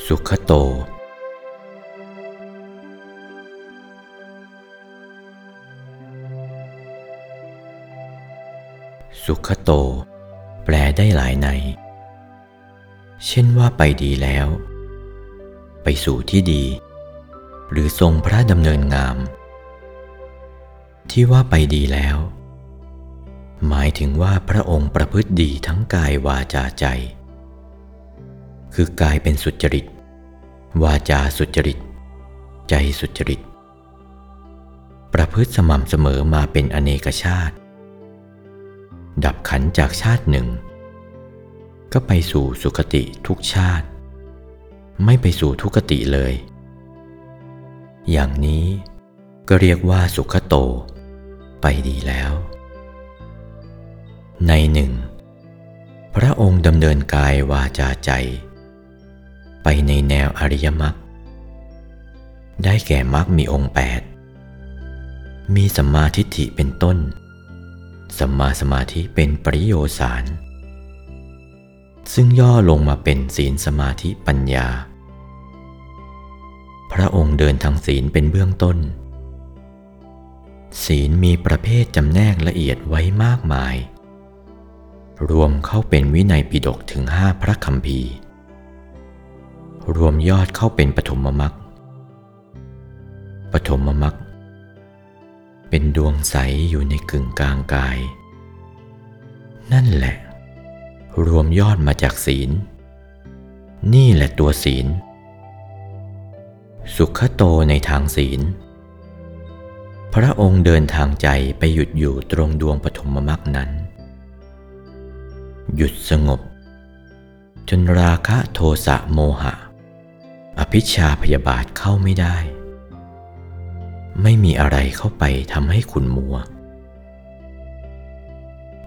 สุขโต สุขโต แปลได้หลายใน เช่นว่าไปดีแล้ว ไปสู่ที่ดี หรือทรงพระดำเนินงาม ที่ว่าไปดีแล้ว หมายถึงว่าพระองค์ประพฤติดีทั้งกายวาจาใจ คือกายเป็นสุจริต วาจาสุจริต ใจสุจริต ประพฤติสม่ำเสมอมาเป็นอเนกชาติ ดับขันจากชาติหนึ่ง ก็ไปสู่สุคติทุกชาติ ไม่ไปสู่ทุกติเลย อย่างนี้ก็เรียกว่าสุขโต ไปดีแล้ว ในหนึ่งพระองค์ดำเนินกายวาจาใจ ไปในแนวอริยมรรคได้แก่มรรคมีองค์แปดมีสัมมาทิฏฐิเป็นต้น สัมมาสมาธิเป็นปริโยสาร ซึ่งย่อลงมาเป็นศีลสมาธิปัญญา พระองค์เดินทางศีลเป็นเบื้องต้น ศีลมีประเภทจำแนกละเอียดไว้มากมาย รวมเข้าเป็นวินัยปิฎกถึงห้าพระคัมภี รวมยอดเข้าเป็นปฐมมรรคปฐมมรรคเป็นดวงใสอยู่ในกึ่งกลางกาย นั่นแหละ รวมยอดมาจากศีล นี่แหละตัวศีล สุขโตในทางศีล พระองค์เดินทางใจไปหยุดอยู่ตรงดวงปฐมมรรคนั้น หยุดสงบ จนราคะโทสะโมหะ อภิชาพยาบาทเข้าไม่ได้ ไม่มีอะไรเข้าไปทำให้ขุนมัว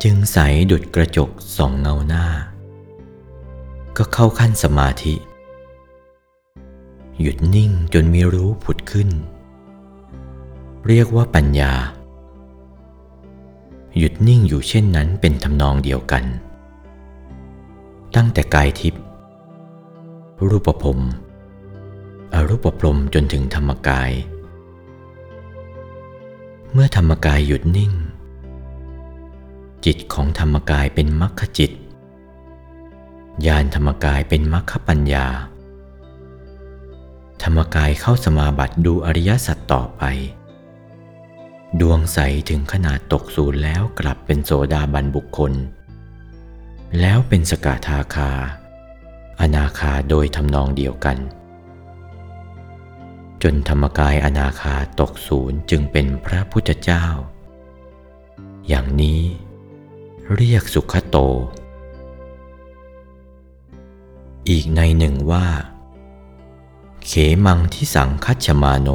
จึงใสดุดกระจกส่องเงาหน้า ก็เข้าขั้นสมาธิ หยุดนิ่งจนมีรู้ผุดขึ้น เรียกว่าปัญญา หยุดนิ่งอยู่เช่นนั้นเป็นทำนองเดียวกัน ตั้งแต่กายทิพย์รูปภพ อรูปพรมจนถึงธรรมกาย เมื่อธรรมกายหยุดนิ่ง จิตของธรรมกายเป็นมรรคจิตญาณธรรมกายเป็นมรรคปัญญา ธรรมกายเข้าสมาบัติดูอริยสัจต่อไป ดวงใสถึงขนาดตกศูนย์แล้วกลับเป็นโสดาบันบุคคล แล้วเป็นสกทาคา อนาคาโดยทำนองเดียวกัน จนธรรมกายอนาคาตกศูนย์จึงเป็นพระพุทธเจ้า อย่างนี้เรียกสุขโต อีกในหนึ่งว่า เขมังที่สังคัจฉมาโน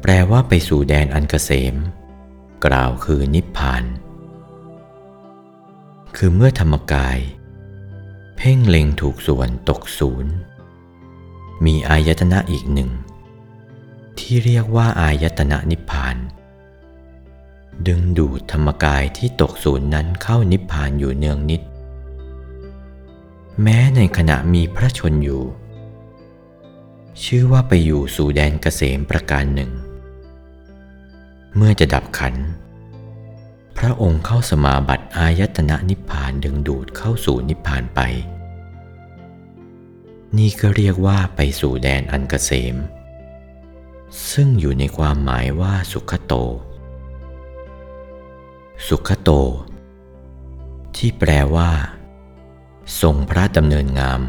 แปลว่าไปสู่แดนอันเกษม กล่าวคือนิพพาน คือเมื่อธรรมกาย เพ่งเล็งถูกส่วนตกศูนย์ มีอายตนะอีกหนึ่ง ที่เรียกว่าอายตนะนิพพาน ดึงดูดธรรมกายที่ตกศูนย์นั้นเข้านิพพานอยู่เนืองนิด แม้ในขณะมีพระชนอยู่ ชื่อว่าไปอยู่สู่แดนเกษมประการหนึ่ง เมื่อจะดับขัน พระองค์เข้าสมาบัติอายตนะนิพพานดึงดูดเข้าสู่นิพพานไป นี่ก็เรียกว่าไปสู่แดนอันเกษม ซึ่งอยู่ในความหมายว่าสุขโต สุขโต ที่แปลว่า ทรงพระดำเนินงาม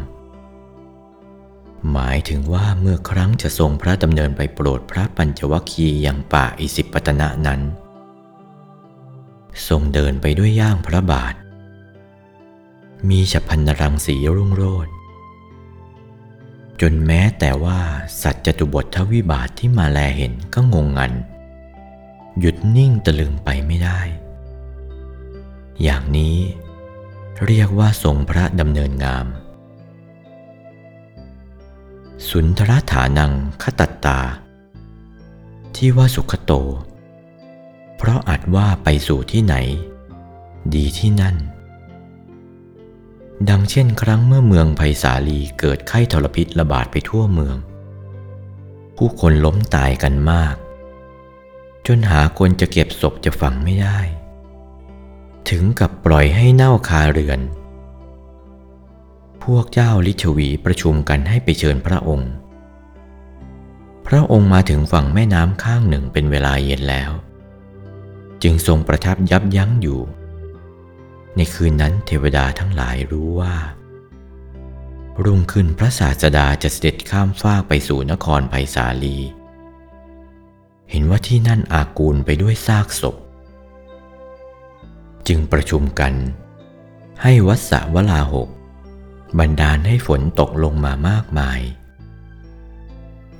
หมายถึงว่าเมื่อครั้งจะทรงพระดำเนินไปโปรดพระปัญจวัคคีย์ยังป่าอิสิปตนะนั้น ทรงเดินไปด้วยย่างพระบาท มีฉัพพันรังสีรุ่งโรจน์ จนแม้แต่ว่าสัตว์จตุบททวิบาทที่มาแลเห็นก็งงงัน หยุดนิ่งตะลึงไปไม่ได้ อย่างนี้เรียกว่าทรงพระดำเนินงาม สุนทรฐานังคตัตตา ที่ว่าสุขโต เพราะอาจว่าไปสู่ที่ไหน ดีที่นั่น ดังเช่นครั้งเมื่อเมืองไผ่สาลีเกิดไข้ทรพิษระบาดไปทั่วเมือง ผู้คนล้มตายกันมาก จนหาคนจะเก็บศพจะฝังไม่ได้ ถึงกับปล่อยให้เน่าคาเรือน พวกเจ้าลิชวีประชุมกันให้ไปเชิญพระองค์ พระองค์มาถึงฝั่งแม่น้ำข้างหนึ่งเป็นเวลาเย็นแล้ว จึงทรงประทับยับยั้งอยู่ ในคืนนั้นเทวดาทั้งหลายรู้ว่า รุ่งขึ้นพระศาสดาจะเสด็จข้ามฟากไปสู่นครไผ่สาลี เห็นว่าที่นั่นอากูลไปด้วยซากศพ จึงประชุมกัน ให้วัดสวลาหกบันดาลให้ฝนตกลงมามากมาย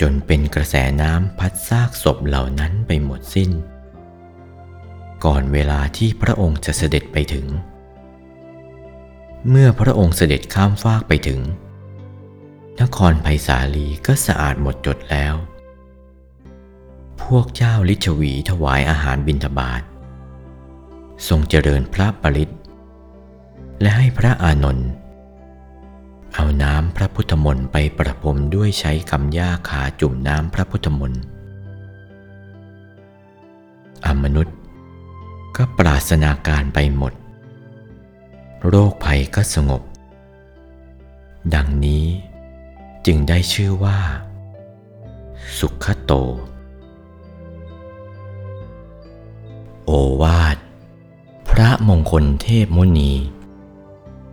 จนเป็นกระแสน้ำพัดซากศพเหล่านั้นไปหมดสิ้น ก่อนเวลาที่พระองค์จะเสด็จไปถึง เมื่อพระองค์เสด็จข้ามฟากไปถึง นครไผ่สาลีก็สะอาดหมดจดแล้ว พวกเจ้าลิชวีถวายอาหารบิณฑบาตทรงเจริญพระปริตและให้พระอานนท์เอาน้ำพระพุทธมนต์ไปประพรมด้วยใช้คำย่าขาจุ่มน้ำพระพุทธมนต์อมนุษย์ก็ปราศนาการไปหมด โรคภัยก็สงบ ดังนี้จึงได้ชื่อว่า สุขโต โอวาท พระมงคลเทพมุนี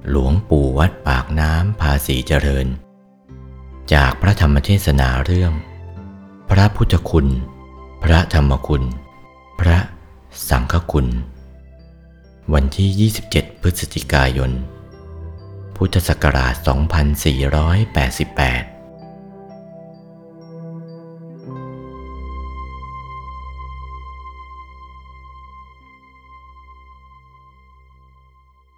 หลวงปู่วัดปากน้ำภาษีเจริญ จากพระธรรมเทศนาเรื่อง พระพุทธคุณ พระธรรมคุณ พระสังฆคุณ วันที่ 27 พฤศจิกายน พุทธศักราช 2488